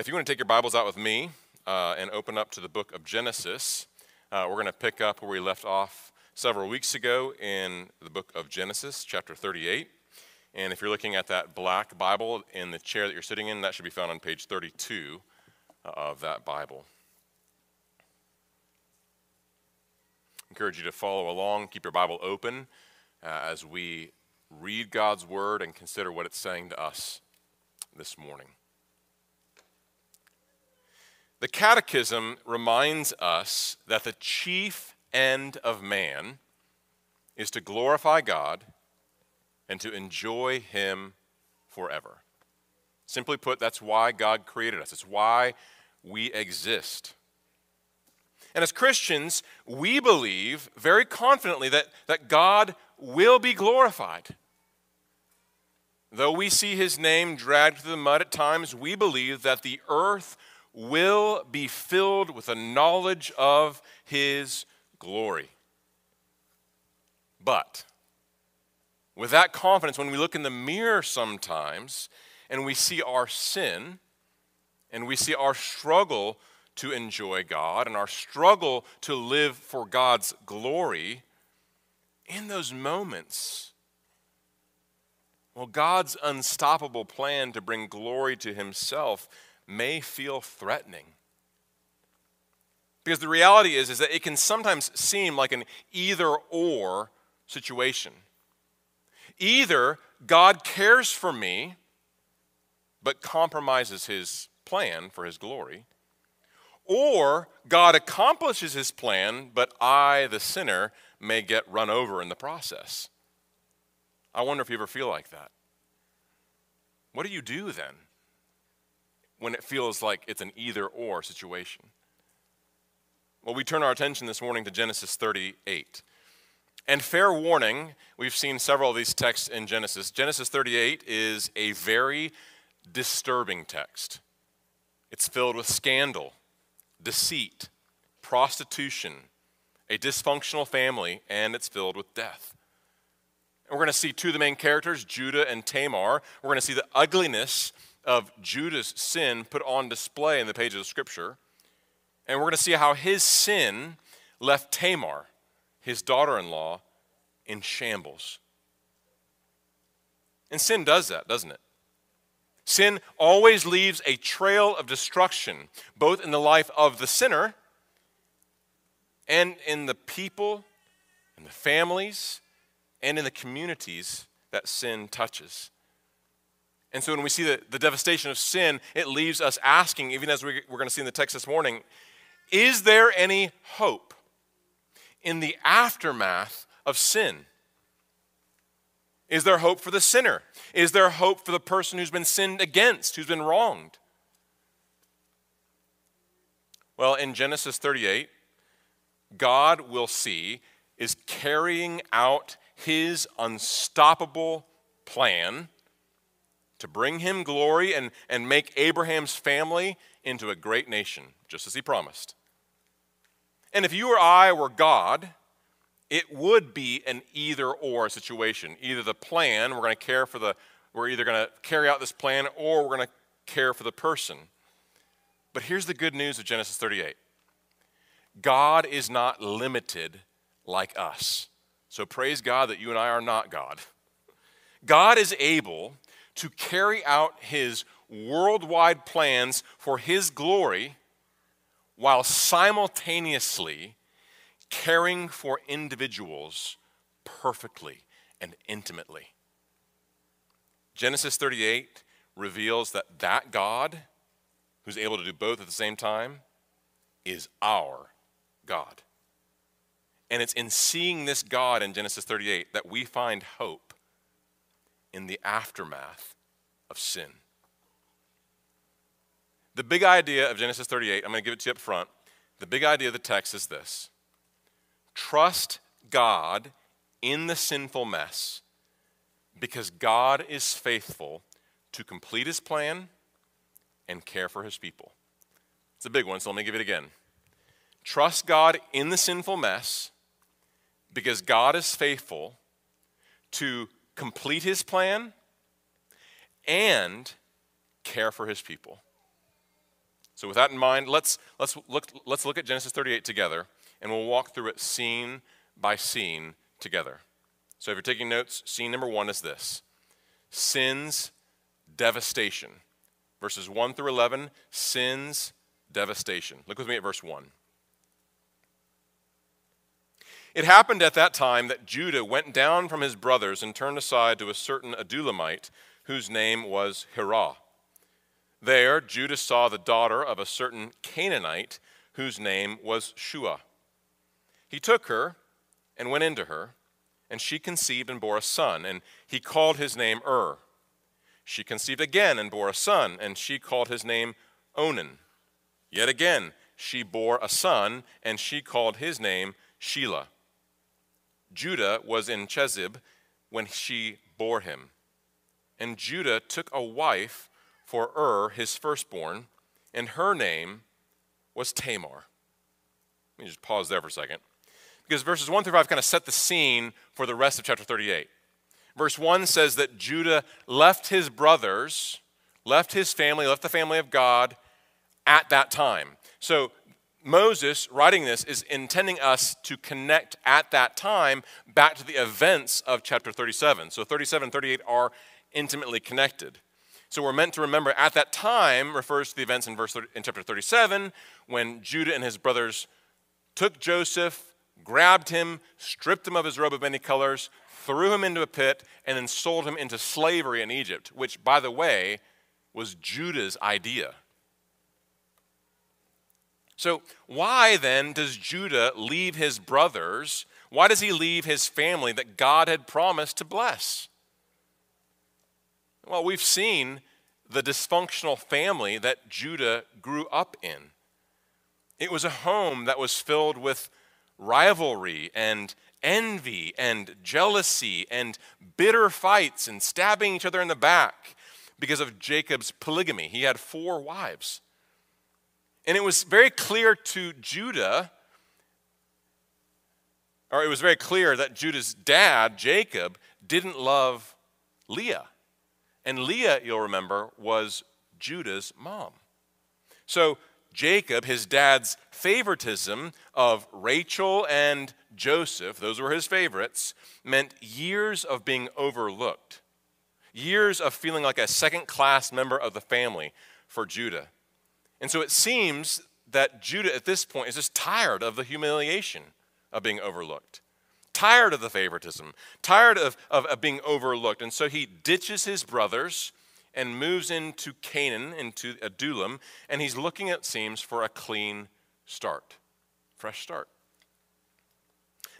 If you want to take your Bibles out with me uh, and open up to the book of Genesis, uh, we're going to pick up where we left off several weeks ago in the book of Genesis, chapter 38. And if you're looking at that black Bible in the chair that you're sitting in, that should be found on page 32 of that Bible. encourage you to follow along, keep your Bible open uh, as we read God's word and consider what it's saying to us this morning. The Catechism reminds us that the chief end of man is to glorify God and to enjoy Him forever. Simply put, that's why God created us, it's why we exist. And as Christians, we believe very confidently that, that God will be glorified. Though we see his name dragged through the mud at times, we believe that the earth will be filled with a knowledge of his glory. But with that confidence, when we look in the mirror sometimes and we see our sin and we see our struggle to enjoy God and our struggle to live for God's glory, in those moments, well, God's unstoppable plan to bring glory to Himself may feel threatening. Because the reality is, is that it can sometimes seem like an either or situation. Either God cares for me, but compromises his plan for his glory, or God accomplishes his plan, but I, the sinner, may get run over in the process. I wonder if you ever feel like that. What do you do then? When it feels like it's an either or situation? Well, we turn our attention this morning to Genesis 38. And fair warning, we've seen several of these texts in Genesis. Genesis 38 is a very disturbing text. It's filled with scandal, deceit, prostitution, a dysfunctional family, and it's filled with death. And we're going to see two of the main characters, Judah and Tamar. We're going to see the ugliness of Judah's sin put on display in the pages of Scripture. And we're going to see how his sin left Tamar, his daughter in law, in shambles. And sin does that, doesn't it? Sin always leaves a trail of destruction, both in the life of the sinner and in the people and the families and in the communities that sin touches. And so when we see the, the devastation of sin, it leaves us asking, even as we, we're going to see in the text this morning, is there any hope in the aftermath of sin? Is there hope for the sinner? Is there hope for the person who's been sinned against, who's been wronged? Well, in Genesis 38, God will see is carrying out his unstoppable plan to bring him glory and, and make Abraham's family into a great nation, just as he promised. And if you or I were God, it would be an either or situation. Either the plan, we're going to care for the, we're either going to carry out this plan or we're going to care for the person. But here's the good news of Genesis 38 God is not limited like us. So praise God that you and I are not God. God is able to carry out his worldwide plans for his glory while simultaneously caring for individuals perfectly and intimately. Genesis 38 reveals that that God, who's able to do both at the same time, is our God. And it's in seeing this God in Genesis 38 that we find hope in the aftermath of sin. The big idea of Genesis 38, I'm going to give it to you up front. The big idea of the text is this trust God in the sinful mess because God is faithful to complete his plan and care for his people. It's a big one, so let me give it again. Trust God in the sinful mess because God is faithful to complete his plan and care for his people. So, with that in mind, let's, let's, look, let's look at Genesis 38 together, and we'll walk through it scene by scene together. So, if you're taking notes, scene number one is this sin's devastation. Verses 1 through 11, sin's devastation. Look with me at verse 1. It happened at that time that Judah went down from his brothers and turned aside to a certain Adullamite whose name was Hirah. There, Judah saw the daughter of a certain Canaanite whose name was Shua. He took her and went into her, and she conceived and bore a son, and he called his name Ur. She conceived again and bore a son, and she called his name Onan. Yet again, she bore a son, and she called his name Shelah. Judah was in Chezib when she bore him. And Judah took a wife for Ur, his firstborn, and her name was Tamar. Let me just pause there for a second. Because verses 1 through 5 kind of set the scene for the rest of chapter 38. Verse 1 says that Judah left his brothers, left his family, left the family of God at that time. So Moses, writing this, is intending us to connect at that time back to the events of chapter 37. So 37 and 38 are intimately connected. So we're meant to remember at that time refers to the events in verse 30, in chapter 37 when Judah and his brothers took Joseph, grabbed him, stripped him of his robe of many colors, threw him into a pit, and then sold him into slavery in Egypt, which, by the way, was Judah's idea. So, why then does Judah leave his brothers? Why does he leave his family that God had promised to bless? Well, we've seen the dysfunctional family that Judah grew up in. It was a home that was filled with rivalry and envy and jealousy and bitter fights and stabbing each other in the back because of Jacob's polygamy. He had four wives. And it was very clear to Judah, or it was very clear that Judah's dad, Jacob, didn't love Leah. And Leah, you'll remember, was Judah's mom. So Jacob, his dad's favoritism of Rachel and Joseph, those were his favorites, meant years of being overlooked, years of feeling like a second class member of the family for Judah. And so it seems that Judah at this point is just tired of the humiliation of being overlooked, tired of the favoritism, tired of, of, of, being overlooked. And so he ditches his brothers and moves into Canaan, into Adullam, and he's looking, it seems, for a clean start, fresh start.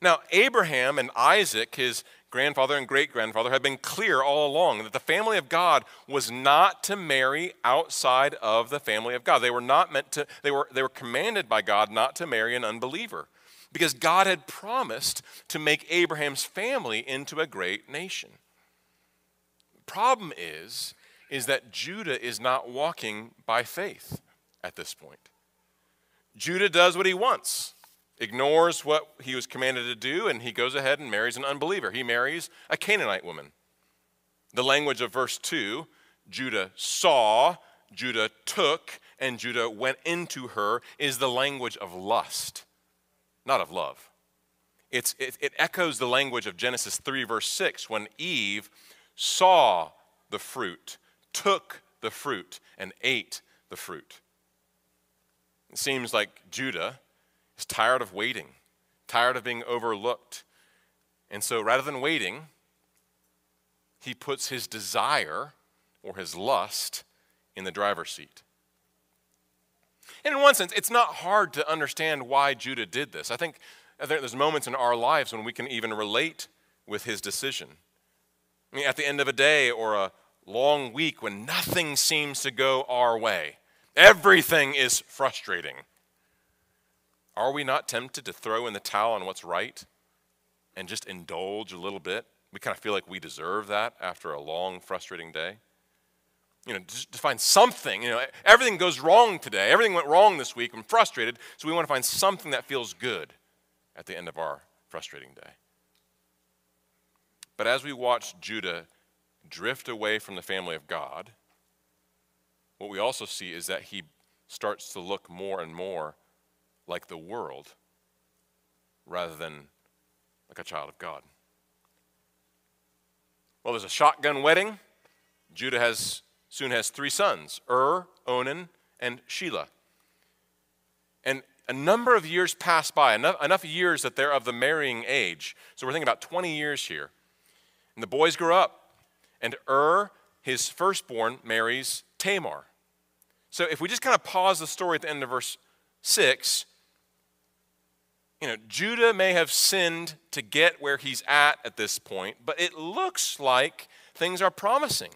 Now, Abraham and Isaac, his grandfather and great grandfather had been clear all along that the family of God was not to marry outside of the family of God. They were not meant to, they were, they were commanded by God not to marry an unbeliever because God had promised to make Abraham's family into a great nation. Problem is, is that Judah is not walking by faith at this point. Judah does what he wants ignores what he was commanded to do, and he goes ahead and marries an unbeliever. He marries a Canaanite woman. The language of verse 2 Judah saw, Judah took, and Judah went into her is the language of lust, not of love. It, it echoes the language of Genesis 3, verse 6, when Eve saw the fruit, took the fruit, and ate the fruit. It seems like Judah is tired of waiting, tired of being overlooked. And so rather than waiting, he puts his desire or his lust in the driver's seat. And in one sense, it's not hard to understand why Judah did this. I think, there's moments in our lives when we can even relate with his decision. I mean, at the end of a day or a long week when nothing seems to go our way, everything is frustrating. Are we not tempted to throw in the towel on what's right and just indulge a little bit? We kind of feel like we deserve that after a long, frustrating day. You know, to find something. You know, everything goes wrong today. Everything went wrong this week. I'm frustrated, so we want to find something that feels good at the end of our frustrating day. But as we watch Judah drift away from the family of God, what we also see is that he starts to look more and more like the world rather than like a child of God. Well, there's a shotgun wedding. Judah has soon has three sons Ur, Onan, and Shelah. And a number of years pass by, enough, enough years that they're of the marrying age. So we're thinking about 20 years here. And the boys grow up, and Ur, his firstborn, marries Tamar. So if we just kind of pause the story at the end of verse 6, you know, Judah may have sinned to get where he's at at this point, but it looks like things are promising.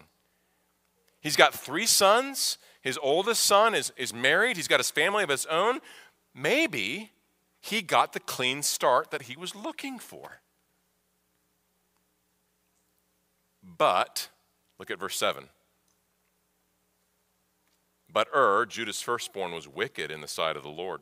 He's got three sons. His oldest son is, is married. He's got his family of his own. Maybe he got the clean start that he was looking for. But, look at verse 7. But Ur, Judah's firstborn, was wicked in the sight of the Lord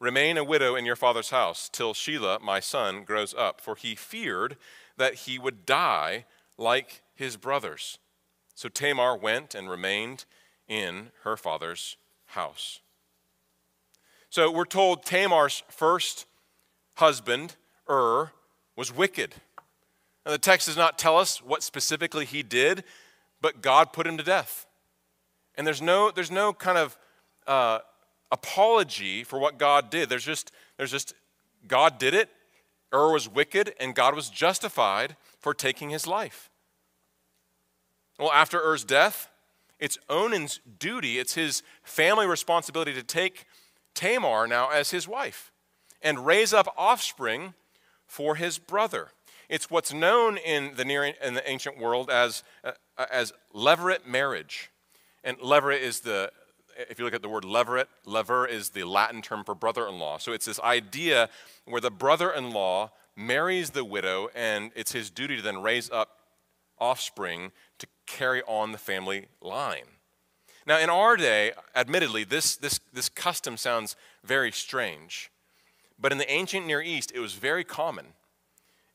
Remain a widow in your father's house till Shelah, my son, grows up, for he feared that he would die like his brothers. So Tamar went and remained in her father's house. So we're told Tamar's first husband, Ur, was wicked. Now, the text does not tell us what specifically he did, but God put him to death. And there's no, there's no kind of uh, apology for what God did. There's just, there's just, God did it, Ur was wicked, and God was justified for taking his life. Well, after Er's death, it's Onan's duty, it's his family responsibility to take Tamar now as his wife and raise up offspring for his brother. It's what's known in the near in the ancient world as, uh, as levirate marriage. And levirate is the if you look at the word levirate, levir is the Latin term for brother in law. So it's this idea where the brother in law marries the widow, and it's his duty to then raise up offspring to carry on the family line. Now, in our day, admittedly, this, this, this custom sounds very strange. But in the ancient Near East, it was very common.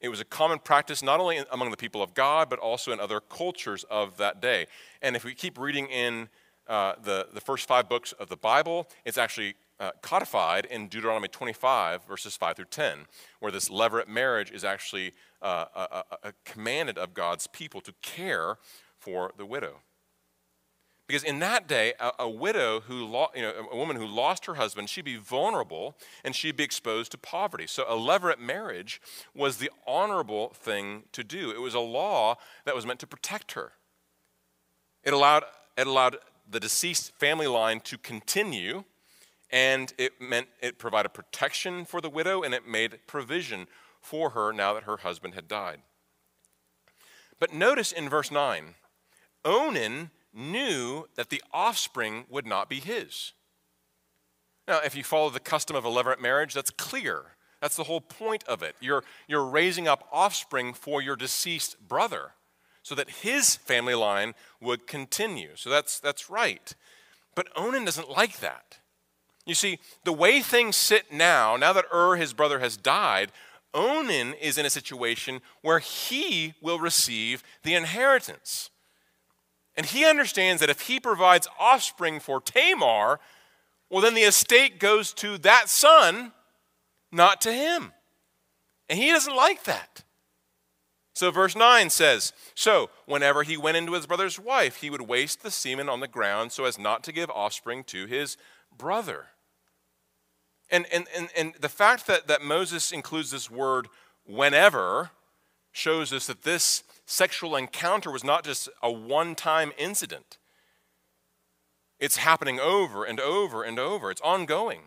It was a common practice not only among the people of God, but also in other cultures of that day. And if we keep reading in uh, the, the first five books of the Bible. It's actually uh, codified in Deuteronomy 25, verses 5 through 10, where this levirate marriage is actually uh, a, a commanded of God's people to care for the widow. Because in that day, a, a widow who, lo- you know, a woman who lost her husband, she'd be vulnerable and she'd be exposed to poverty. So a levirate marriage was the honorable thing to do. It was a law that was meant to protect her. It allowed, it allowed the deceased family line to continue, and it meant it provided protection for the widow and it made provision for her now that her husband had died. But notice in verse 9, Onan knew that the offspring would not be his. Now, if you follow the custom of a levirate marriage, that's clear. That's the whole point of it. You're, you're raising up offspring for your deceased brother so that his family line would continue. So that's, that's right. But Onan doesn't like that. You see, the way things sit now, now that Ur, his brother, has died, Onan is in a situation where he will receive the inheritance. And he understands that if he provides offspring for Tamar, well, then the estate goes to that son, not to him. And he doesn't like that. So, verse 9 says So, whenever he went into his brother's wife, he would waste the semen on the ground so as not to give offspring to his brother. And, and, and, and the fact that, that Moses includes this word whenever shows us that this sexual encounter was not just a one time incident, it's happening over and over and over, it's ongoing.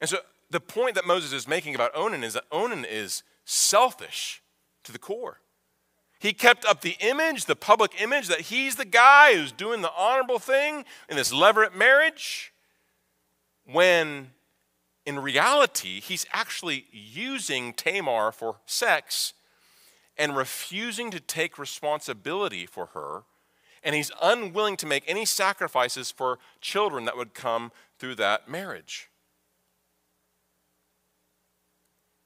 And so, the point that Moses is making about Onan is that Onan is selfish to the core. He kept up the image, the public image, that he's the guy who's doing the honorable thing in this levirate marriage, when in reality, he's actually using Tamar for sex and refusing to take responsibility for her. And he's unwilling to make any sacrifices for children that would come through that marriage.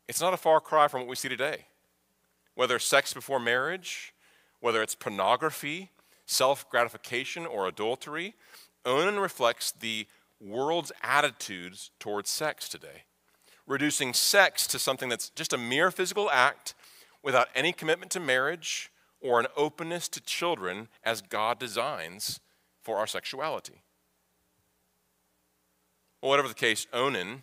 It's not a far cry from what we see today. Whether sex before marriage, whether it's pornography, self gratification, or adultery, Onan reflects the world's attitudes towards sex today, reducing sex to something that's just a mere physical act without any commitment to marriage or an openness to children as God designs for our sexuality. Well, whatever the case, Onan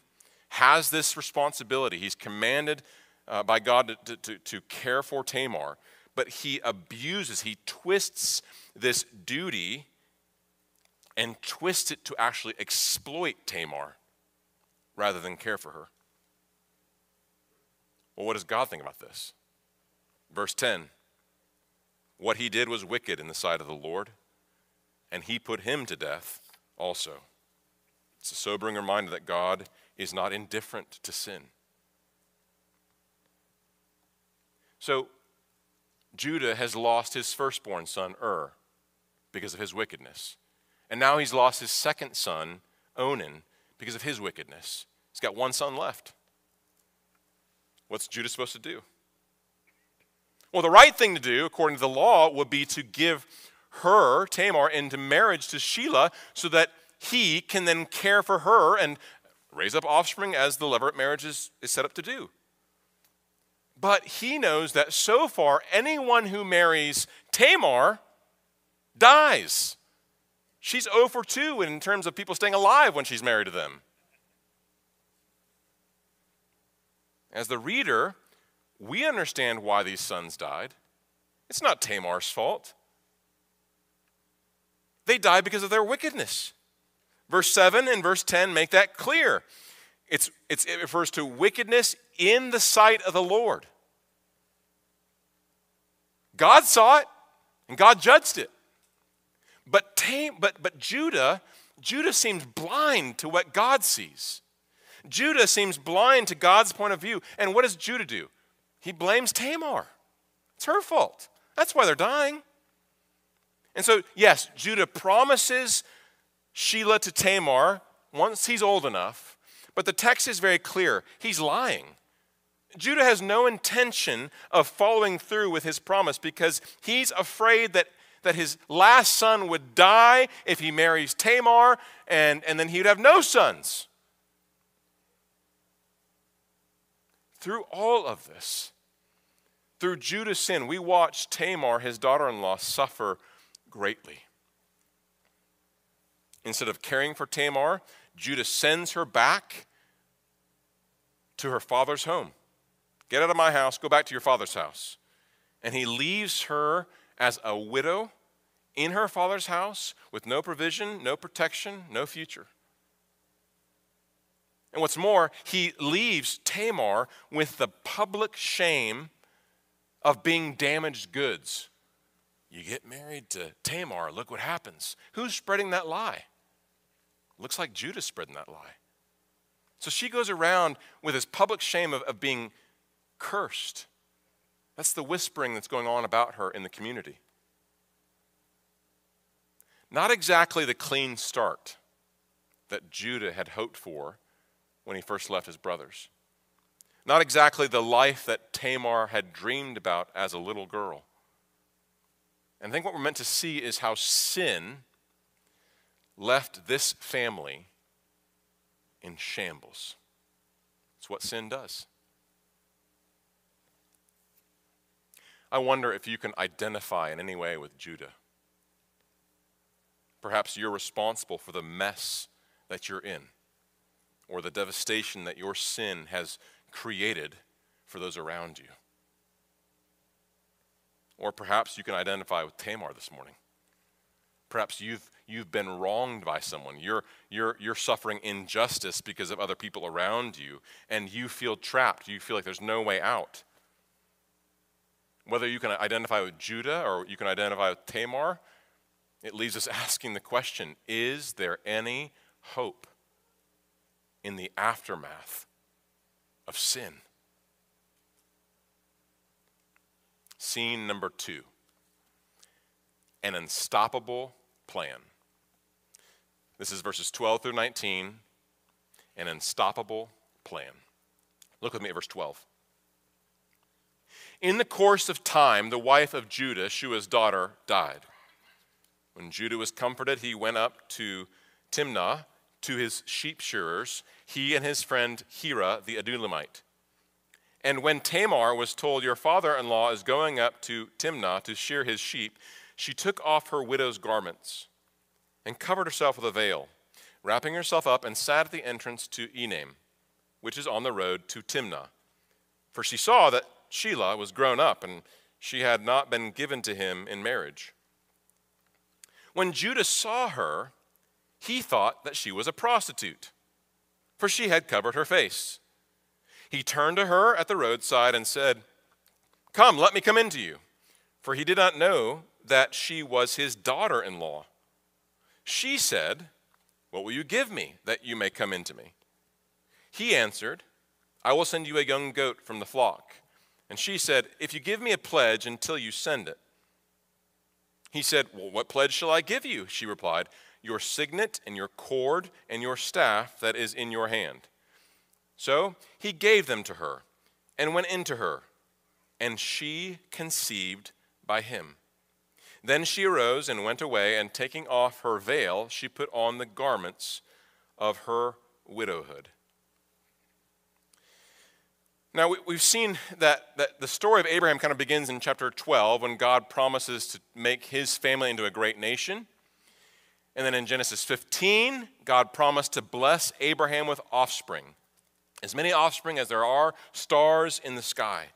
has this responsibility. He's commanded uh, by God to, to, to care for Tamar, but he abuses, he twists this duty and twists it to actually exploit Tamar rather than care for her. Well, what does God think about this? Verse 10 What he did was wicked in the sight of the Lord, and he put him to death also. It's a sobering reminder that God is not indifferent to sin. So, Judah has lost his firstborn son, Ur, because of his wickedness. And now he's lost his second son, Onan, because of his wickedness. He's got one son left. What's Judah supposed to do? Well, the right thing to do, according to the law, would be to give her, Tamar, into marriage to Shelah so that he can then care for her and raise up offspring as the levirate marriage is, is set up to do. But he knows that so far, anyone who marries Tamar dies. She's 0 for 2 in terms of people staying alive when she's married to them. As the reader, we understand why these sons died. It's not Tamar's fault. They died because of their wickedness. Verse 7 and verse 10 make that clear. It's, it's, it refers to wickedness in the sight of the Lord. God saw it and God judged it. But, Tam, but, but Judah, Judah seems blind to what God sees. Judah seems blind to God's point of view. And what does Judah do? He blames Tamar. It's her fault. That's why they're dying. And so, yes, Judah promises Shelah to Tamar once he's old enough, but the text is very clear. He's lying. Judah has no intention of following through with his promise because he's afraid that that his last son would die if he marries Tamar, and, and then he would have no sons. Through all of this, through Judah's sin, we watch Tamar, his daughter in law, suffer greatly. Instead of caring for Tamar, Judah sends her back to her father's home. Get out of my house, go back to your father's house. And he leaves her as a widow in her father's house with no provision, no protection, no future. And what's more, he leaves Tamar with the public shame of being damaged goods. You get married to Tamar, look what happens. Who's spreading that lie? Looks like Judah's spreading that lie. So she goes around with this public shame of, of being cursed. That's the whispering that's going on about her in the community. Not exactly the clean start that Judah had hoped for when he first left his brothers. Not exactly the life that Tamar had dreamed about as a little girl. And I think what we're meant to see is how sin left this family in shambles. It's what sin does. I wonder if you can identify in any way with Judah. Perhaps you're responsible for the mess that you're in or the devastation that your sin has created for those around you. Or perhaps you can identify with Tamar this morning. Perhaps you've, you've been wronged by someone. You're, you're, you're suffering injustice because of other people around you, and you feel trapped. You feel like there's no way out. whether you can identify with Judah or you can identify with Tamar, it leaves us asking the question is there any hope in the aftermath of sin? Scene number two an unstoppable plan. This is verses 12 through 19, an unstoppable plan. Look with me at verse 12. In the course of time, the wife of Judah, Shua's daughter, died. When Judah was comforted, he went up to Timnah to his sheep shearers, he and his friend Hirah the Adullamite. And when Tamar was told, Your father in law is going up to Timnah to shear his sheep, she took off her widow's garments and covered herself with a veil, wrapping herself up, and sat at the entrance to Enaim, which is on the road to Timnah. For she saw that Shelah was grown up, and she had not been given to him in marriage. When Judah saw her, he thought that she was a prostitute, for she had covered her face. He turned to her at the roadside and said, Come, let me come into you. For he did not know that she was his daughter in law. She said, What will you give me that you may come into me? He answered, I will send you a young goat from the flock. And she said, If you give me a pledge until you send it. He said, Well, what pledge shall I give you? She replied, Your signet and your cord and your staff that is in your hand. So he gave them to her and went into her, and she conceived by him. Then she arose and went away, and taking off her veil, she put on the garments of her widowhood. Now, we've seen that, that the story of Abraham kind of begins in chapter 12 when God promises to make his family into a great nation. And then in Genesis 15, God promised to bless Abraham with offspring, as many offspring as there are stars in the sky.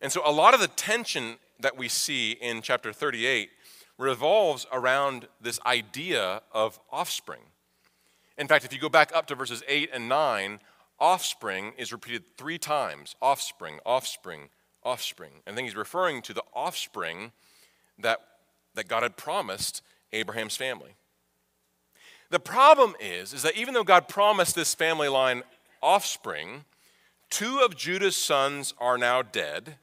And so a lot of the tension that we see in chapter 38 revolves around this idea of offspring. In fact, if you go back up to verses 8 and 9, offspring is repeated three times offspring, offspring, offspring. And I think he's referring to the offspring that, that God had promised Abraham's family. The problem is, is that even though God promised this family line offspring, two of Judah's sons are now dead,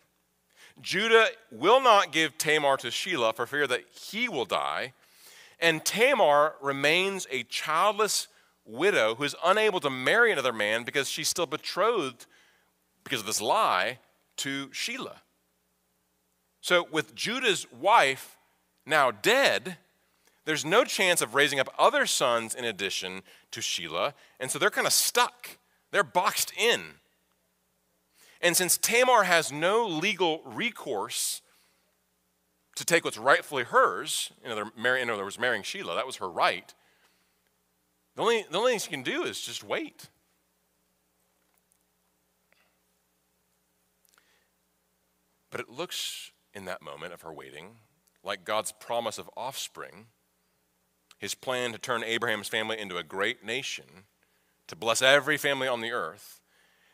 Judah will not give Tamar to Shelah for fear that he will die, and Tamar remains a childless widow who is unable to marry another man because she's still betrothed, because of this lie, to Shelah. So, with Judah's wife now dead, there's no chance of raising up other sons in addition to Shelah, and so they're kind of stuck. They're boxed in. And since Tamar has no legal recourse to take what's rightfully hers, in other, in other words, marrying Shelah, that was her right, the only, the only thing she can do is just wait. But it looks in that moment of her waiting like God's promise of offspring, his plan to turn Abraham's family into a great nation, to bless every family on the earth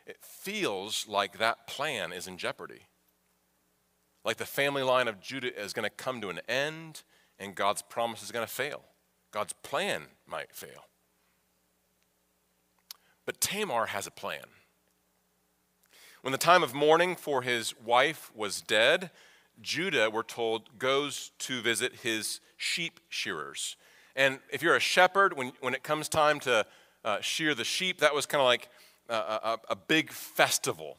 it feels like that plan is in jeopardy. Like the family line of Judah is going to come to an end and God's promise is going to fail. God's plan might fail. But Tamar has a plan. When the time of mourning for his wife was dead, Judah, we're told, goes to visit his sheep shearers. And if you're a shepherd, when, when it comes time to uh, shear the sheep, that was kind of like a, a, big festival.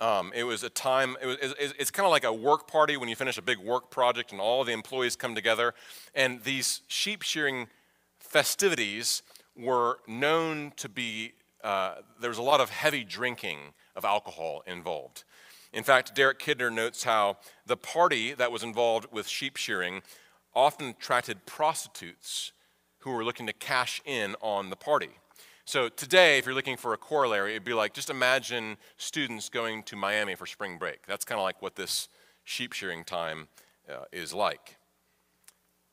Um, it was a time, it was, it's, it's kind of like a work party when you finish a big work project and all the employees come together. And these sheep shearing festivities were known to be, uh, there was a lot of heavy drinking of alcohol involved. In fact, Derek Kidner notes how the party that was involved with sheep shearing often attracted prostitutes who were looking to cash in on the party. So today, if you're looking for a corollary, it'd be like just imagine students going to Miami for spring break. That's kind of like what this sheep shearing time uh, is like.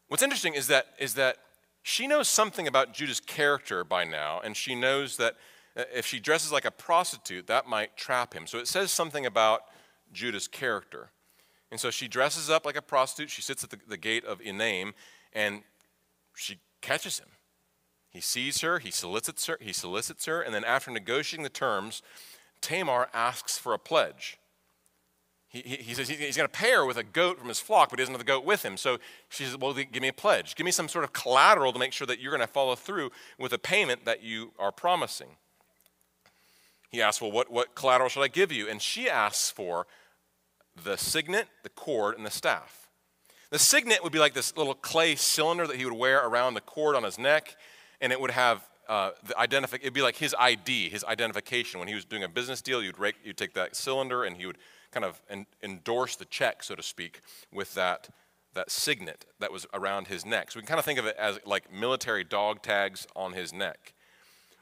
What's interesting is that, is that she knows something about Judah's character by now, and she knows that uh, if she dresses like a prostitute, that might trap him. So it says something about Judah's character. And so she dresses up like a prostitute. She sits at the, the gate of Enaim, and she catches him. He sees her, he solicits her, he solicits her, and then after negotiating the terms, Tamar asks for a pledge. He, he, he says he's going to pay her with a goat from his flock, but he doesn't have the goat with him. So she says, Well, give me a pledge. Give me some sort of collateral to make sure that you're going to follow through with a payment that you are promising. He asks, Well, what, what collateral should I give you? And she asks for the signet, the cord, and the staff. The signet would be like this little clay cylinder that he would wear around the cord on his neck, and it would have uh, the identific. It'd be like his ID, his identification. When he was doing a business deal, you'd, rake, you'd take that cylinder and he would kind of en- endorse the check, so to speak, with that, that signet that was around his neck. So we can kind of think of it as like military dog tags on his neck.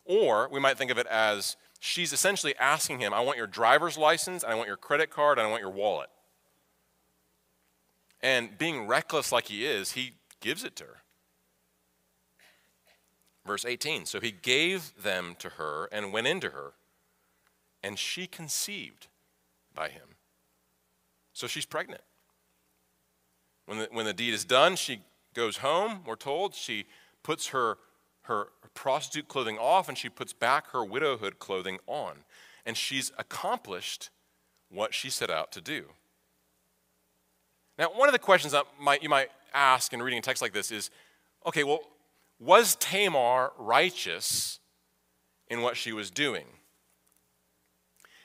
Or we might think of it as she's essentially asking him, I want your driver's license, I want your credit card, and I want your wallet. And being reckless like he is, he gives it to her. Verse 18 So he gave them to her and went into her, and she conceived by him. So she's pregnant. When the, when the deed is done, she goes home, we're told. She puts her, her prostitute clothing off and she puts back her widowhood clothing on. And she's accomplished what she set out to do. Now, one of the questions that might, you might ask in reading a text like this is okay, well, was Tamar righteous in what she was doing?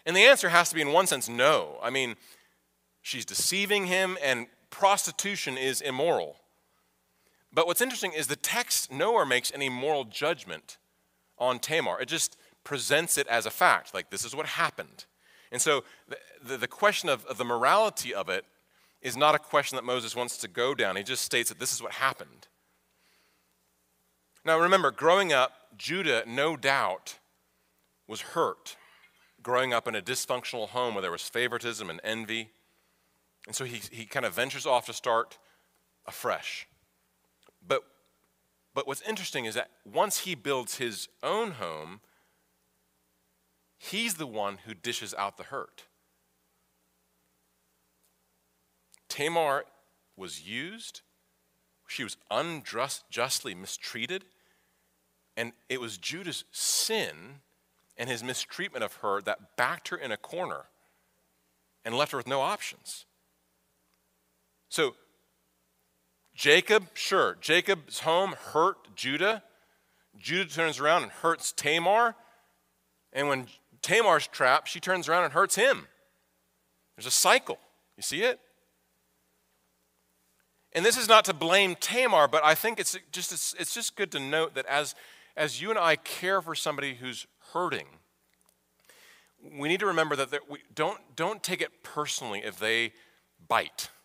And the answer has to be, in one sense, no. I mean, She's deceiving him, and prostitution is immoral. But what's interesting is the text nowhere makes any moral judgment on Tamar. It just presents it as a fact, like this is what happened. And so the, the, the question of, of the morality of it is not a question that Moses wants to go down. He just states that this is what happened. Now remember, growing up, Judah, no doubt, was hurt. Growing up in a dysfunctional home where there was favoritism and envy. And so he, he kind of ventures off to start afresh. But, but what's interesting is that once he builds his own home, he's the one who dishes out the hurt. Tamar was used, she was unjustly mistreated, and it was Judah's sin and his mistreatment of her that backed her in a corner and left her with no options. So, Jacob, sure, Jacob's home hurt Judah. Judah turns around and hurts Tamar. And when Tamar's trapped, she turns around and hurts him. There's a cycle. You see it? And this is not to blame Tamar, but I think it's just, it's, just good to note that as, as you and I care for somebody who's hurting, we need to remember that we don't, don't take it personally if they bite.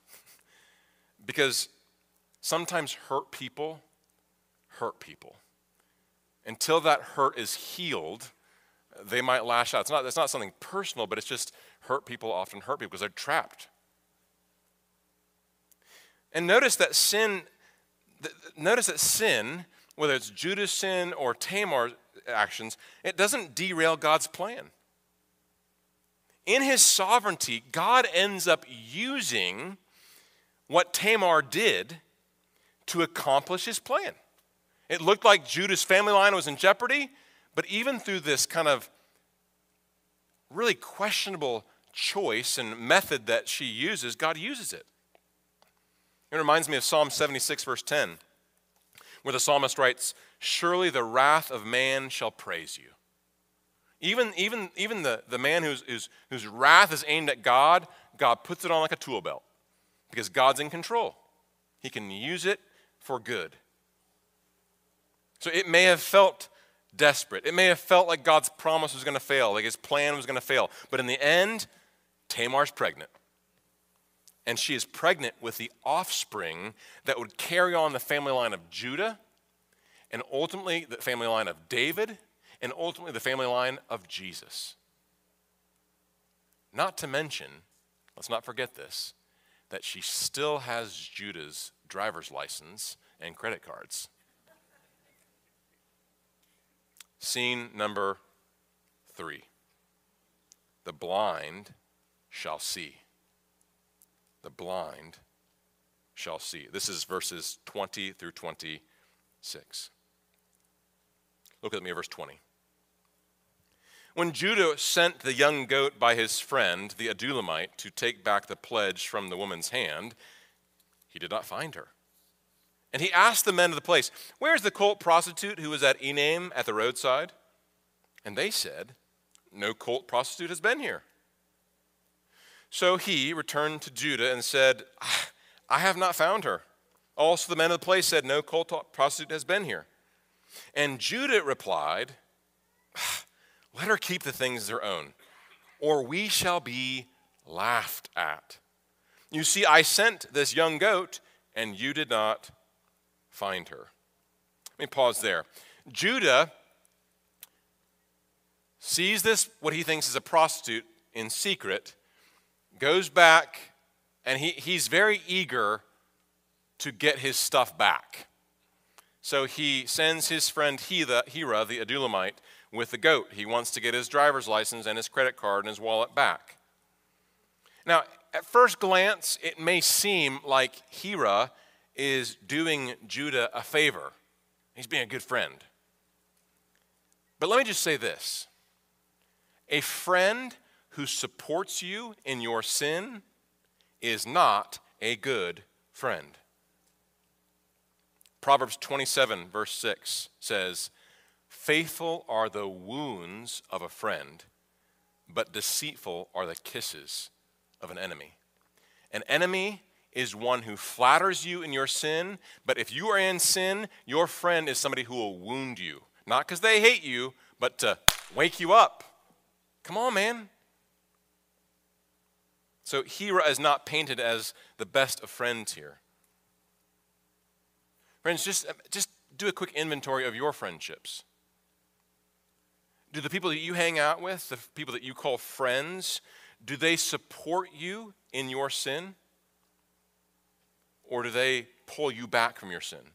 Because sometimes hurt people hurt people. Until that hurt is healed, they might lash out. It's not, it's not something personal, but it's just hurt people often hurt people because they're trapped. And notice that sin, notice that sin, whether it's Judah's sin or Tamar's actions, it doesn't derail God's plan. In his sovereignty, God ends up using what Tamar did to accomplish his plan. It looked like Judah's family line was in jeopardy, but even through this kind of really questionable choice and method that she uses, God uses it. It reminds me of Psalm 76, verse 10, where the psalmist writes, Surely the wrath of man shall praise you. Even, even, even the, the man whose, whose, whose wrath is aimed at God, God puts it on like a tool belt because God's in control. He can use it for good. So it may have felt desperate. It may have felt like God's promise was going to fail, like his plan was going to fail. But in the end, Tamar's pregnant. And she is pregnant with the offspring that would carry on the family line of Judah, and ultimately the family line of David, and ultimately the family line of Jesus. Not to mention, let's not forget this, that she still has Judah's driver's license and credit cards. Scene number three the blind shall see. The blind shall see. This is verses 20 through 26. Look at me, at verse 20. When Judah sent the young goat by his friend, the Adullamite, to take back the pledge from the woman's hand, he did not find her. And he asked the men of the place, Where's the cult prostitute who was at Enaim at the roadside? And they said, No cult prostitute has been here. So he returned to Judah and said, ah, I have not found her. Also, the men of the place said, No cult prostitute has been here. And Judah replied, ah, Let her keep the things her own, or we shall be laughed at. You see, I sent this young goat, and you did not find her. Let me pause there. Judah sees this, what he thinks is a prostitute, in secret, goes back, and he, he's very eager to get his stuff back. So he sends his friend Hirah, Hirah, the Adullamite, with the goat. He wants to get his driver's license and his credit card and his wallet back. Now, at first glance, it may seem like Hirah is doing Judah a favor. He's being a good friend. But let me just say this a friend who supports you in your sin is not a good friend. Proverbs 27, verse 6 says, Faithful are the wounds of a friend, but deceitful are the kisses of an enemy. An enemy is one who flatters you in your sin, but if you are in sin, your friend is somebody who will wound you. Not because they hate you, but to wake you up. Come on, man. So Hirah is not painted as the best of friends here. Friends, just, uh, just do a quick inventory of your friendships. Do the people that you hang out with, the people that you call friends, do they support you in your sin? Or do they pull you back from your sin?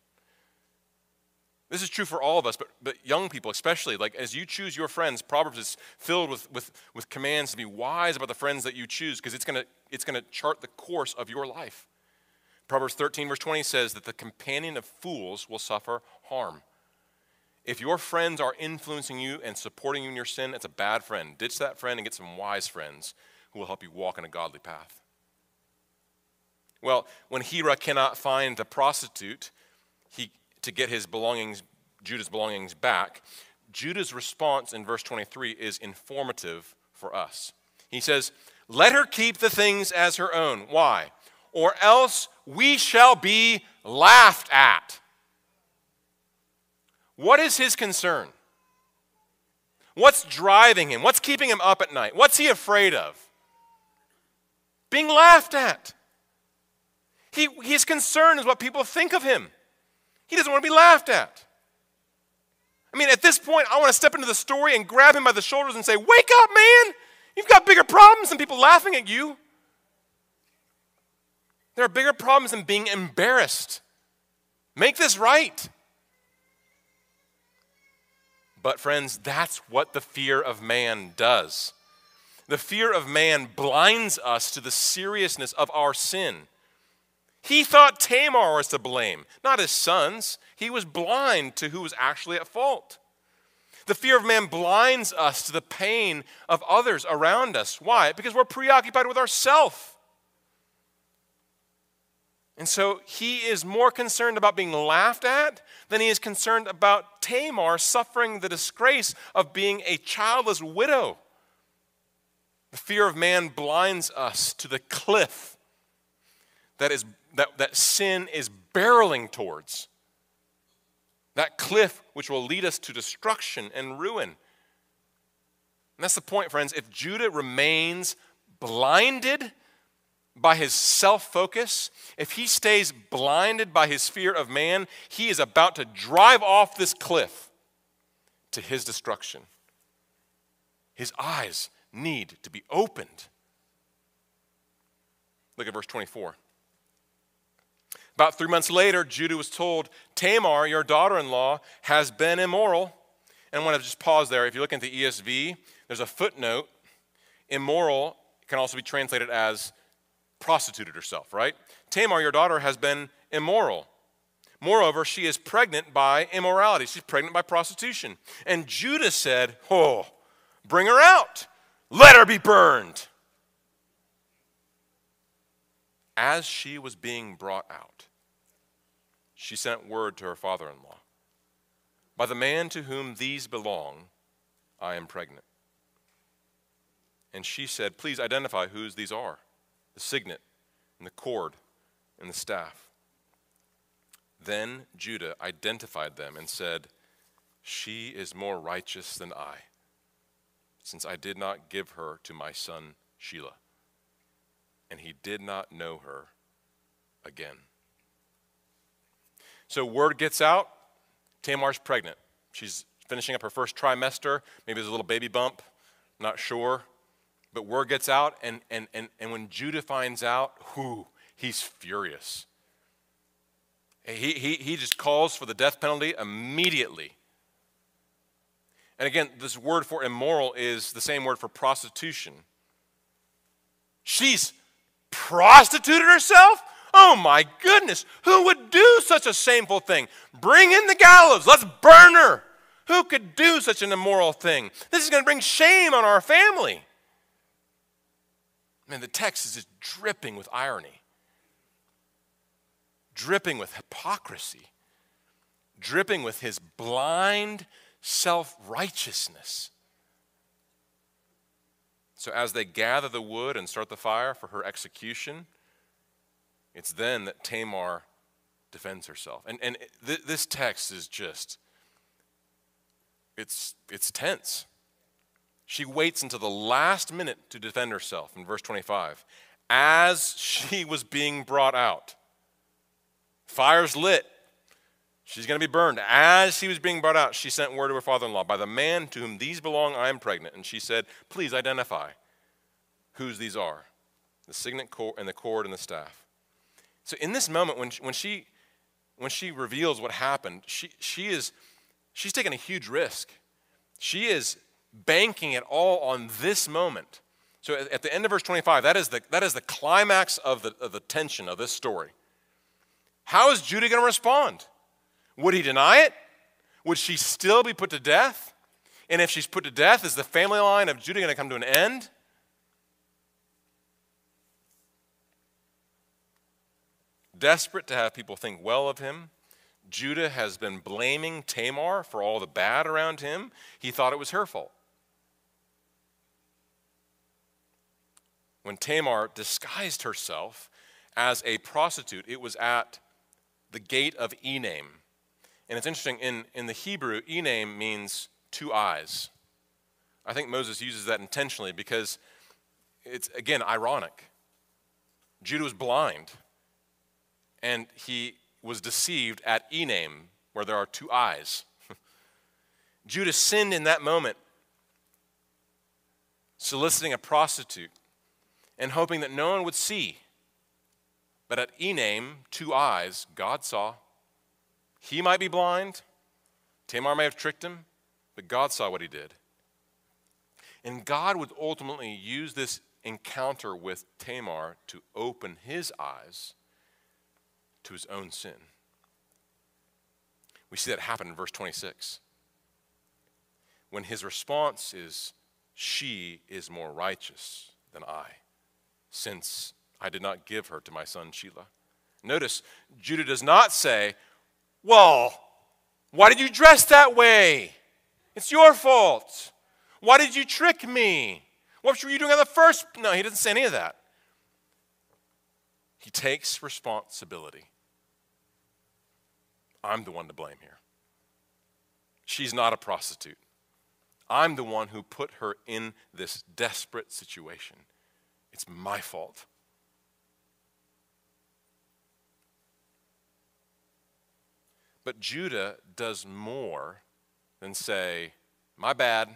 This is true for all of us, but, but young people especially. Like as you choose your friends, Proverbs is filled with, with, with commands to be wise about the friends that you choose because it's going to it's gonna chart the course of your life. Proverbs 13, verse 20 says that the companion of fools will suffer harm. If your friends are influencing you and supporting you in your sin, it's a bad friend. Ditch that friend and get some wise friends who will help you walk in a godly path. Well, when Hirah cannot find the prostitute he, to get his belongings, Judah's belongings back, Judah's response in verse 23 is informative for us. He says, Let her keep the things as her own. Why? or else we shall be laughed at. What is his concern? What's driving him? What's keeping him up at night? What's he afraid of? Being laughed at. He, his concern is what people think of him. He doesn't want to be laughed at. I mean, at this point, I want to step into the story and grab him by the shoulders and say, Wake up, man! You've got bigger problems than people laughing at you. There are bigger problems than being embarrassed. Make this right. But, friends, that's what the fear of man does. The fear of man blinds us to the seriousness of our sin. He thought Tamar was to blame, not his sons. He was blind to who was actually at fault. The fear of man blinds us to the pain of others around us. Why? Because we're preoccupied with ourselves. And so he is more concerned about being laughed at than he is concerned about Tamar suffering the disgrace of being a childless widow. The fear of man blinds us to the cliff that, is, that, that sin is barreling towards. That cliff which will lead us to destruction and ruin. And that's the point, friends. If Judah remains blinded by his self focus, if he stays blinded by his fear of man, he is about to drive off this cliff to his destruction. His eyes need to be opened. Look at verse 24. About three months later, Judah was told, Tamar, your daughter in law, has been immoral. And I want to just pause there. If you look into the ESV, there's a footnote. Immoral can also be translated as prostituted herself, right? Tamar, your daughter, has been immoral. Moreover, she is pregnant by immorality. She's pregnant by prostitution. And Judah said, Oh, bring her out. Let her be burned. As she was being brought out, she sent word to her father in law By the man to whom these belong, I am pregnant. And she said, Please identify whose these are the signet, and the cord, and the staff. Then Judah identified them and said, She is more righteous than I, since I did not give her to my son Shelah. And he did not know her again. So word gets out Tamar's pregnant. She's finishing up her first trimester. Maybe there's a little baby bump, not sure. But word gets out, and, and, and, and when Judah finds out, whoo, he's furious. He, he, he just calls for the death penalty immediately. And again, this word for immoral is the same word for prostitution. She's prostituted herself? Oh my goodness, who would do such a shameful thing? Bring in the gallows, let's burn her. Who could do such an immoral thing? This is going to bring shame on our family. Man, the text is just dripping with irony, dripping with hypocrisy, dripping with his blind self righteousness. So, as they gather the wood and start the fire for her execution, it's then that Tamar defends herself. And, and th- this text is just, it's, it's tense. She waits until the last minute to defend herself in verse 25. As she was being brought out, fire's lit. She's going to be burned. As he was being brought out, she sent word to her father in law By the man to whom these belong, I am pregnant. And she said, Please identify whose these are the signet cord and the cord and the staff. So, in this moment, when she, when she, when she reveals what happened, she, she is, she's taking a huge risk. She is banking it all on this moment. So at the end of verse 25, that is the, that is the climax of the, of the tension of this story. How is Judah going to respond? Would he deny it? Would she still be put to death? And if she's put to death, is the family line of Judah going to come to an end? Desperate to have people think well of him, Judah has been blaming Tamar for all the bad around him. He thought it was her fault. when Tamar disguised herself as a prostitute, it was at the gate of Enaim. And it's interesting, in, in the Hebrew, Enaim means two eyes. I think Moses uses that intentionally because it's, again, ironic. Judah was blind, and he was deceived at Enaim, where there are two eyes. Judah sinned in that moment, soliciting a prostitute and hoping that no one would see. But at Enaim, two eyes, God saw. He might be blind, Tamar may have tricked him, but God saw what he did. And God would ultimately use this encounter with Tamar to open his eyes to his own sin. We see that happen in verse 26. When his response is, She is more righteous than I since I did not give her to my son Shelah. Notice, Judah does not say, Well, why did you dress that way? It's your fault. Why did you trick me? What were you doing on the first? No, he doesn't say any of that. He takes responsibility. I'm the one to blame here. She's not a prostitute. I'm the one who put her in this desperate situation. It's my fault. But Judah does more than say, My bad.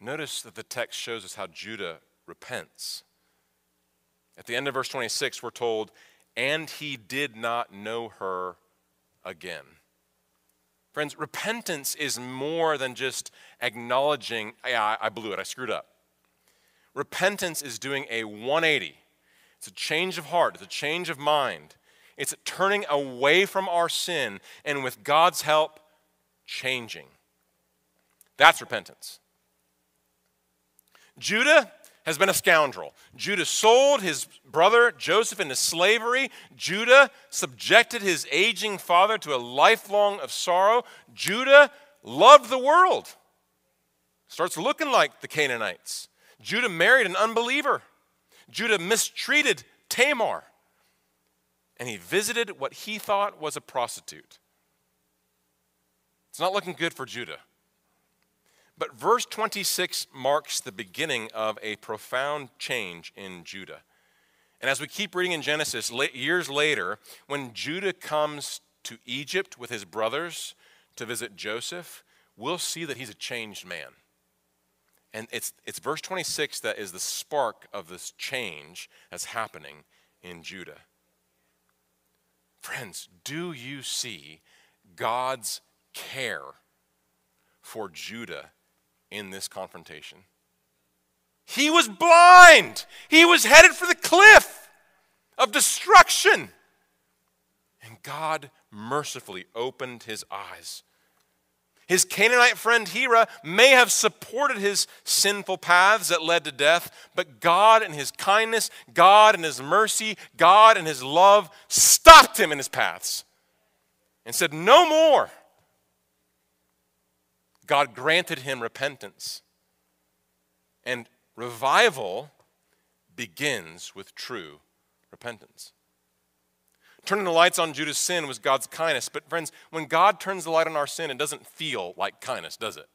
Notice that the text shows us how Judah repents. At the end of verse 26, we're told, And he did not know her again. Friends, repentance is more than just acknowledging, yeah, I blew it, I screwed up. Repentance is doing a 180. It's a change of heart, it's a change of mind. It's turning away from our sin and with God's help, changing. That's repentance. Judah has been a scoundrel. Judah sold his brother Joseph into slavery. Judah subjected his aging father to a lifelong of sorrow. Judah loved the world. Starts looking like the Canaanites. Judah married an unbeliever. Judah mistreated Tamar. And he visited what he thought was a prostitute. It's not looking good for Judah. But verse 26 marks the beginning of a profound change in Judah. And as we keep reading in Genesis, years later, when Judah comes to Egypt with his brothers to visit Joseph, we'll see that he's a changed man. And it's, it's verse 26 that is the spark of this change that's happening in Judah. Friends, do you see God's care for Judah in this confrontation? He was blind, he was headed for the cliff of destruction. And God mercifully opened his eyes his Canaanite friend Hirah may have supported his sinful paths that led to death, but God, in his kindness, God, in his mercy, God, in his love, stopped him in his paths and said, No more. God granted him repentance. And revival begins with true repentance. Turning the lights on Judah's sin was God's kindness. But, friends, when God turns the light on our sin, it doesn't feel like kindness, does it?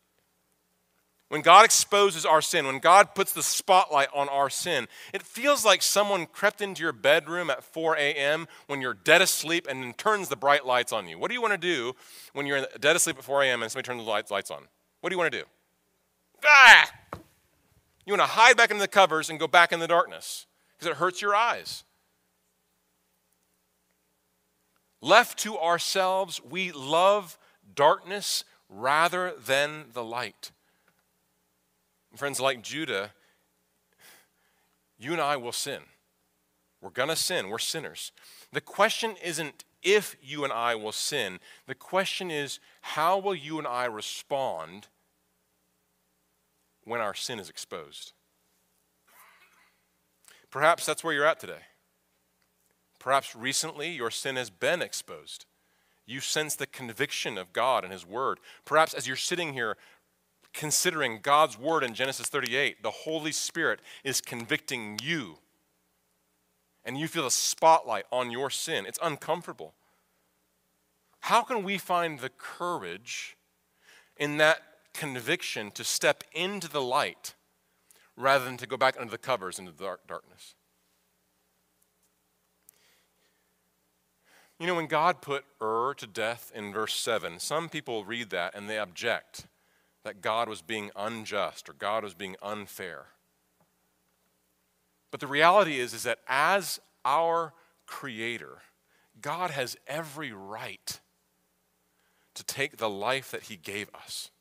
When God exposes our sin, when God puts the spotlight on our sin, it feels like someone crept into your bedroom at 4 a.m. when you're dead asleep and then turns the bright lights on you. What do you want to do when you're dead asleep at 4 a.m. and somebody turns the lights, on? What do you want to do? Ah! You want to hide back into the covers and go back in the darkness because it hurts your eyes. Left to ourselves, we love darkness rather than the light. Friends, like Judah, you and I will sin. We're going to sin. We're sinners. The question isn't if you and I will sin, the question is how will you and I respond when our sin is exposed? Perhaps that's where you're at today. Perhaps recently your sin has been exposed. You sense the conviction of God and His Word. Perhaps as you're sitting here considering God's Word in Genesis 38, the Holy Spirit is convicting you. And you feel the spotlight on your sin. It's uncomfortable. How can we find the courage in that conviction to step into the light rather than to go back under the covers into the dark, darkness? You know, when God put Ur to death in verse 7, some people read that and they object that God was being unjust or God was being unfair. But the reality is, is that as our creator, God has every right to take the life that he gave us.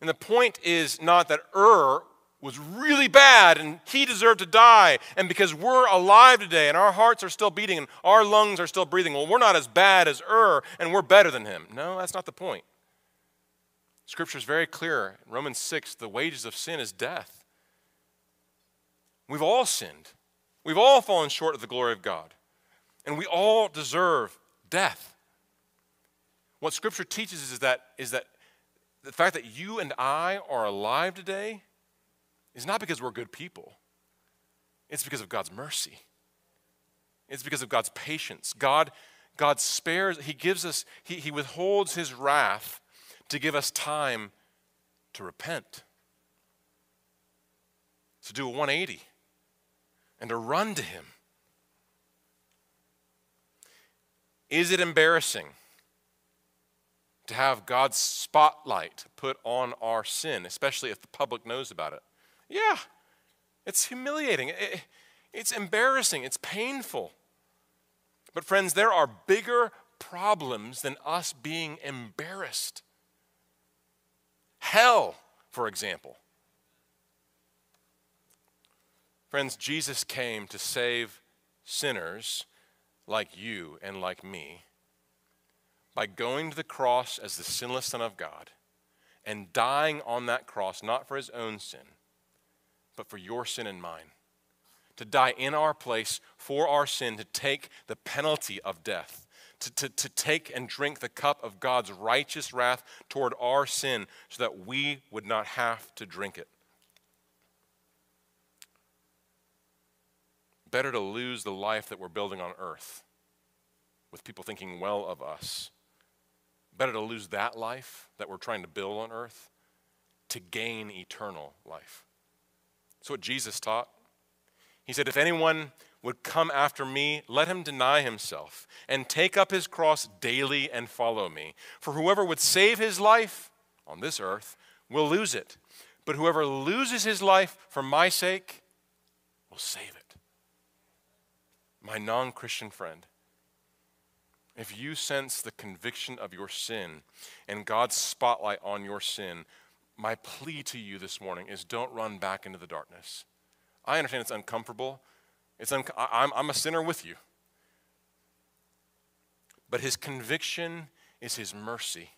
And the point is not that Ur was really bad and he deserved to die. And because we're alive today and our hearts are still beating and our lungs are still breathing, well, we're not as bad as Ur and we're better than him. No, that's not the point. Scripture is very clear. Romans 6, the wages of sin is death. We've all sinned. We've all fallen short of the glory of God. And we all deserve death. What Scripture teaches is that, is that the fact that you and I are alive today is not because we're good people, it's because of God's mercy. It's because of God's patience. God, God spares, He gives us, he, he withholds His wrath to give us time to repent, to do a 180, and to run to Him. Is it embarrassing to have God's spotlight put on our sin, especially if the public knows about it? Yeah, it's humiliating. it's embarrassing. It's painful. But, friends, there are bigger problems than us being embarrassed. Hell, for example. Friends, Jesus came to save sinners like you and like me by going to the cross as the sinless Son of God and dying on that cross, not for his own sin, but for your sin and mine. To die in our place for our sin, to take the penalty of death, to, to, to take and drink the cup of God's righteous wrath toward our sin so that we would not have to drink it. Better to lose the life that we're building on earth with people thinking well of us. Better to lose that life that we're trying to build on earth to gain eternal life. That's what Jesus taught. He said, If anyone would come after me, let him deny himself and take up his cross daily and follow me. For whoever would save his life on this earth will lose it. But whoever loses his life for my sake will save it my non Christian friend, if you sense the conviction of your sin and God's spotlight on your sin, my plea to you this morning is don't run back into the darkness. I understand it's uncomfortable. It's un- I'm, I'm a sinner with you. But his conviction is his mercy.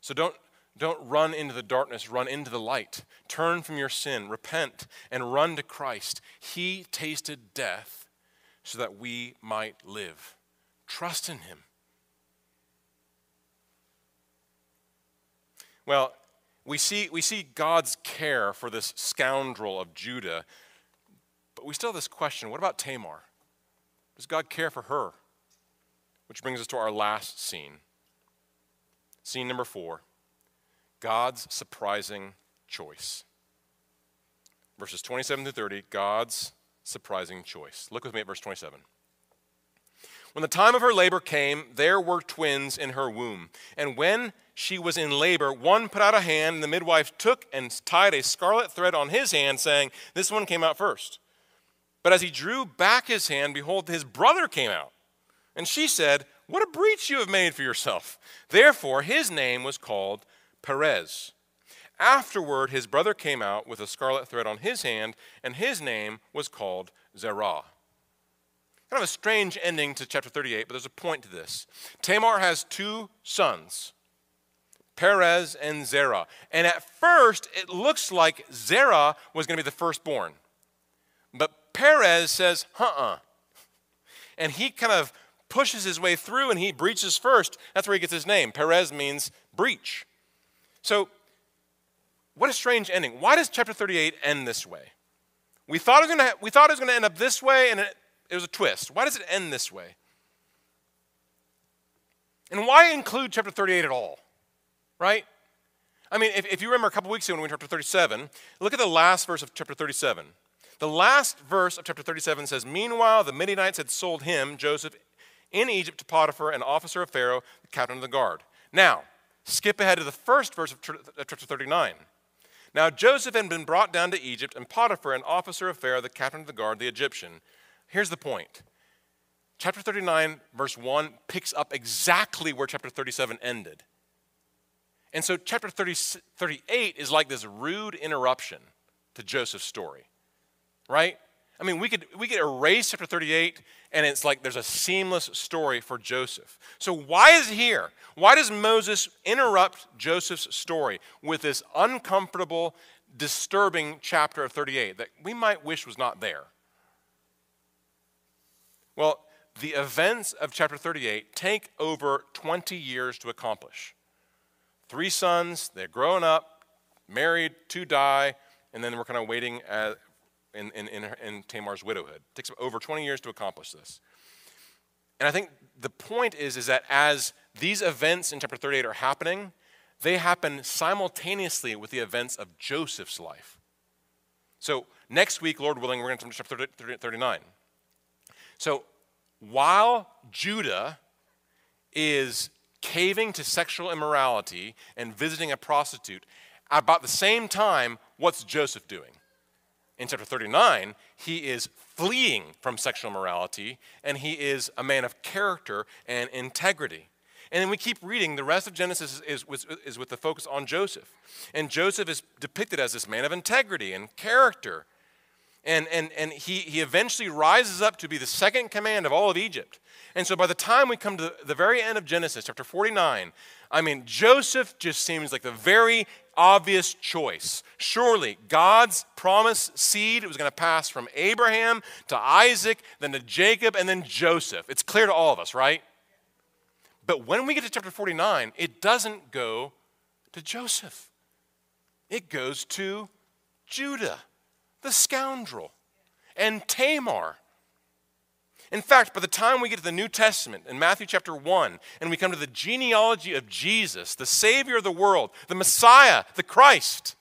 So don't, don't run into the darkness, run into the light. Turn from your sin, repent, and run to Christ. He tasted death so that we might live. Trust in him. Well, we see, we see God's care for this scoundrel of Judah, but we still have this question what about Tamar? Does God care for her? Which brings us to our last scene. Scene number four God's surprising choice. Verses 27 to 30, God's surprising choice. Look with me at verse 27. When the time of her labor came, there were twins in her womb. And when she was in labor, one put out a hand, and the midwife took and tied a scarlet thread on his hand, saying, This one came out first. But as he drew back his hand, behold, his brother came out. And she said, What a breach you have made for yourself. Therefore, his name was called Perez. Afterward, his brother came out with a scarlet thread on his hand, and his name was called Zerah. Kind of a strange ending to chapter 38, but there's a point to this. Tamar has two sons, Perez and Zerah. And at first, it looks like Zerah was going to be the firstborn. But Perez says, uh uh And he kind of pushes his way through and he breaches first. That's where he gets his name. Perez means breach. So what a strange ending. Why does chapter 38 end this way? We thought it was going to, we thought it was going to end up this way, and it, it was a twist. Why does it end this way? And why include chapter 38 at all? Right? I mean, if, if you remember a couple weeks ago when we were in chapter 37, look at the last verse of chapter 37. The last verse of chapter 37 says, Meanwhile, the Midianites had sold him, Joseph, in Egypt to Potiphar, an officer of Pharaoh, the captain of the guard. Now, skip ahead to the first verse of uh, chapter 39. Now Joseph had been brought down to Egypt, and Potiphar, an officer of Pharaoh, the captain of the guard, the Egyptian. Here's the point. Chapter 39, verse 1, picks up exactly where chapter 37 ended. And so chapter 30, 38 is like this rude interruption to Joseph's story, right? I mean, we could, we could erase chapter 38 and it's like there's a seamless story for Joseph. So, why is he here? Why does Moses interrupt Joseph's story with this uncomfortable, disturbing chapter of 38 that we might wish was not there? Well, the events of chapter 38 take over 20 years to accomplish. Three sons, they're growing up, married, two die, and then we're kind of waiting at, in, in, in, Tamar's widowhood. It takes over 20 years to accomplish this. And I think the point is, is that as these events in chapter 38 are happening, they happen simultaneously with the events of Joseph's life. So next week, Lord willing, we're going to come to chapter 39. So while Judah is caving to sexual immorality and visiting a prostitute, about the same time, what's Joseph doing? In chapter 39, he is fleeing from sexual morality and he is a man of character and integrity. And then we keep reading. The rest of Genesis is, is, is, with the focus on Joseph. And Joseph is depicted as this man of integrity and character. And, and, and he, he eventually rises up to be the second command of all of Egypt. And so by the time we come to the very end of Genesis, chapter 49, I mean, Joseph just seems like the very obvious choice. Surely God's promised seed was going to pass from Abraham to Isaac, then to Jacob, and then Joseph. It's clear to all of us, right? But when we get to chapter 49, it doesn't go to Joseph, it goes to Judah, the scoundrel, and Tamar. In fact, by the time we get to the New Testament in Matthew chapter 1, and we come to the genealogy of Jesus, the Savior of the world, the Messiah, the Christ,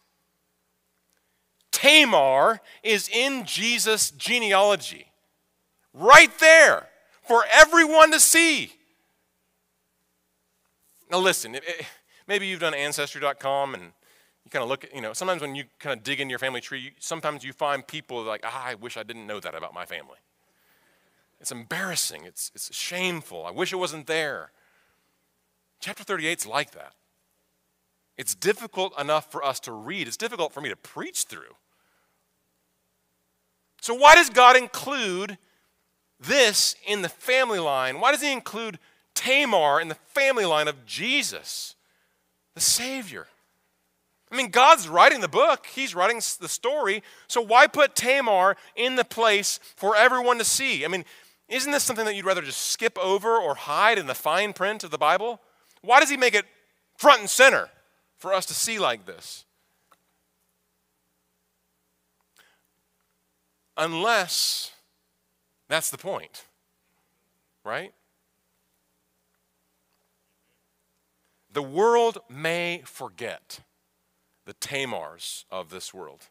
Tamar is in Jesus' genealogy. Right there for everyone to see. Now, listen, maybe you've done Ancestry.com and you kind of look at, you know, sometimes when you kind of dig in your family tree, sometimes you find people like, ah, I wish I didn't know that about my family. It's embarrassing. It's, it's shameful. I wish it wasn't there. Chapter 38 is like that. It's difficult enough for us to read, it's difficult for me to preach through. So, why does God include this in the family line? Why does He include Tamar in the family line of Jesus, the Savior. I mean, God's writing the book, He's writing the story, so why put Tamar in the place for everyone to see? I mean, isn't this something that you'd rather just skip over or hide in the fine print of the Bible? Why does He make it front and center for us to see like this? Unless that's the point, right? The world may forget the Tamars of this world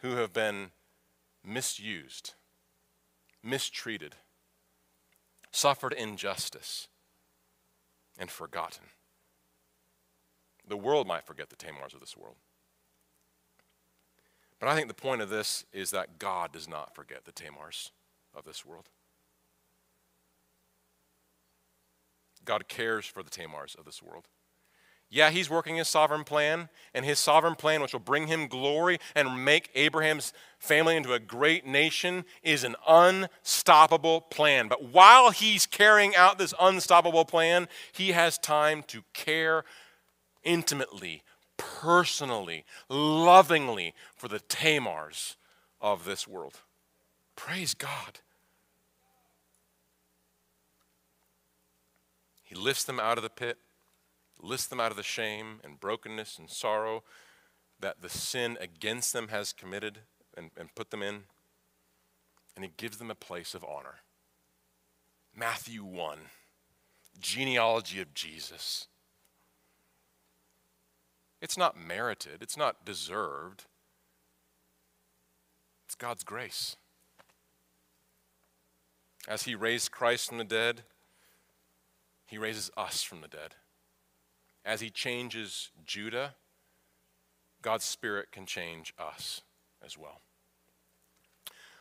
who have been misused, mistreated, suffered injustice, and forgotten. The world might forget the Tamars of this world. But I think the point of this is that God does not forget the Tamars of this world. God cares for the Tamars of this world. Yeah, he's working his sovereign plan, and his sovereign plan, which will bring him glory and make Abraham's family into a great nation, is an unstoppable plan. But while he's carrying out this unstoppable plan, he has time to care intimately, personally, lovingly for the Tamars of this world. Praise God. He lifts them out of the pit, lifts them out of the shame and brokenness and sorrow that the sin against them has committed and, and put them in. And he gives them a place of honor. Matthew 1, genealogy of Jesus. It's not merited, it's not deserved, it's God's grace. As he raised Christ from the dead, he raises us from the dead. As he changes Judah, God's Spirit can change us as well.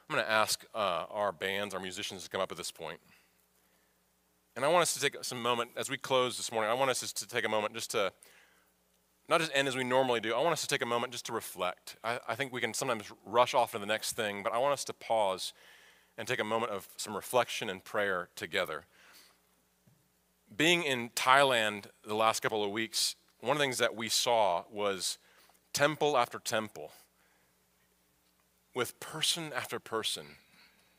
I'm going to ask uh, our bands, our musicians, to come up at this point. And I want us to take some moment, as we close this morning, I want us to take a moment just to, not just end as we normally do, I want us to take a moment just to reflect. I, I think we can sometimes rush off to the next thing, but I want us to pause and take a moment of some reflection and prayer together being in Thailand the last couple of weeks, one of the things that we saw was temple after temple with person after person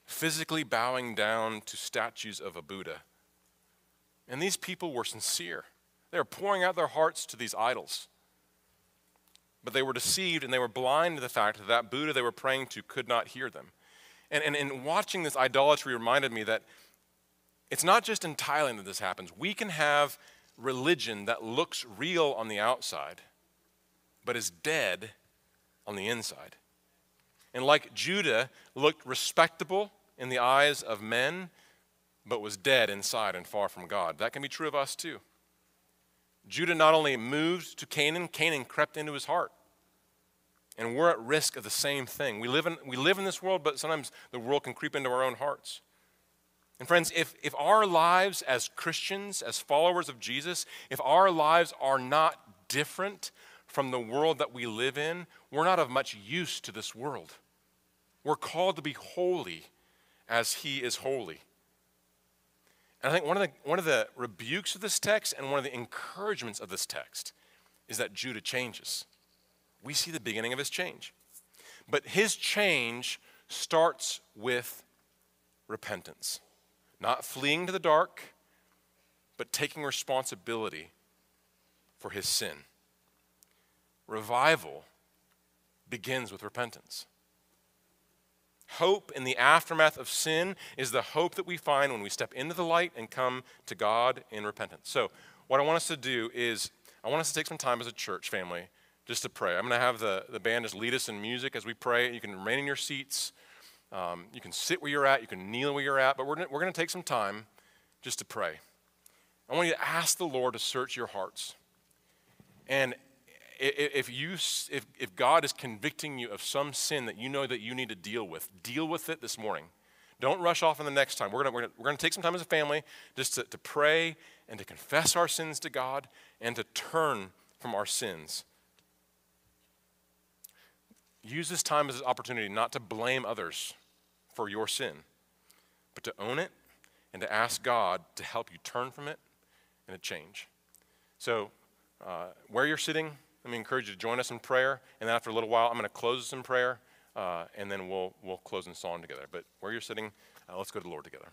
physically bowing down to statues of a Buddha. And these people were sincere. They were pouring out their hearts to these idols. But they were deceived and they were blind to the fact that that Buddha they were praying to could not hear them. And, and, and watching this idolatry reminded me that it's not just in Thailand that this happens. We can have religion that looks real on the outside, but is dead on the inside. And like Judah looked respectable in the eyes of men, but was dead inside and far from God, that can be true of us too. Judah not only moved to Canaan, Canaan crept into his heart. And we're at risk of the same thing. We live in, we live in this world, but sometimes the world can creep into our own hearts. And friends, if, if our lives as Christians, as followers of Jesus, if our lives are not different from the world that we live in, we're not of much use to this world. We're called to be holy as he is holy. And I think one of, the, one of the rebukes of this text and one of the encouragements of this text is that Judah changes. We see the beginning of his change. But his change starts with repentance, not fleeing to the dark, but taking responsibility for his sin. Revival begins with repentance. Hope in the aftermath of sin is the hope that we find when we step into the light and come to God in repentance. So, what I want us to do is, I want us to take some time as a church family just to pray. I'm going to have the, the band just lead us in music as we pray. You can remain in your seats. Um, you can sit where you're at. You can kneel where you're at. But we're, we're going to take some time just to pray. I want you to ask the Lord to search your hearts. And if, you, if, if God is convicting you of some sin that you know that you need to deal with, deal with it this morning. Don't rush off on the next time. We're going we're we're gonna take some time as a family just to, to pray and to confess our sins to God and to turn from our sins. Use this time as an opportunity not to blame others for your sin, but to own it and to ask God to help you turn from it and to change. So, uh, where you're sitting, let me encourage you to join us in prayer. And then after a little while, I'm going to close us in prayer, uh, and then we'll, we'll close in song together. But where you're sitting, uh, let's go to the Lord together.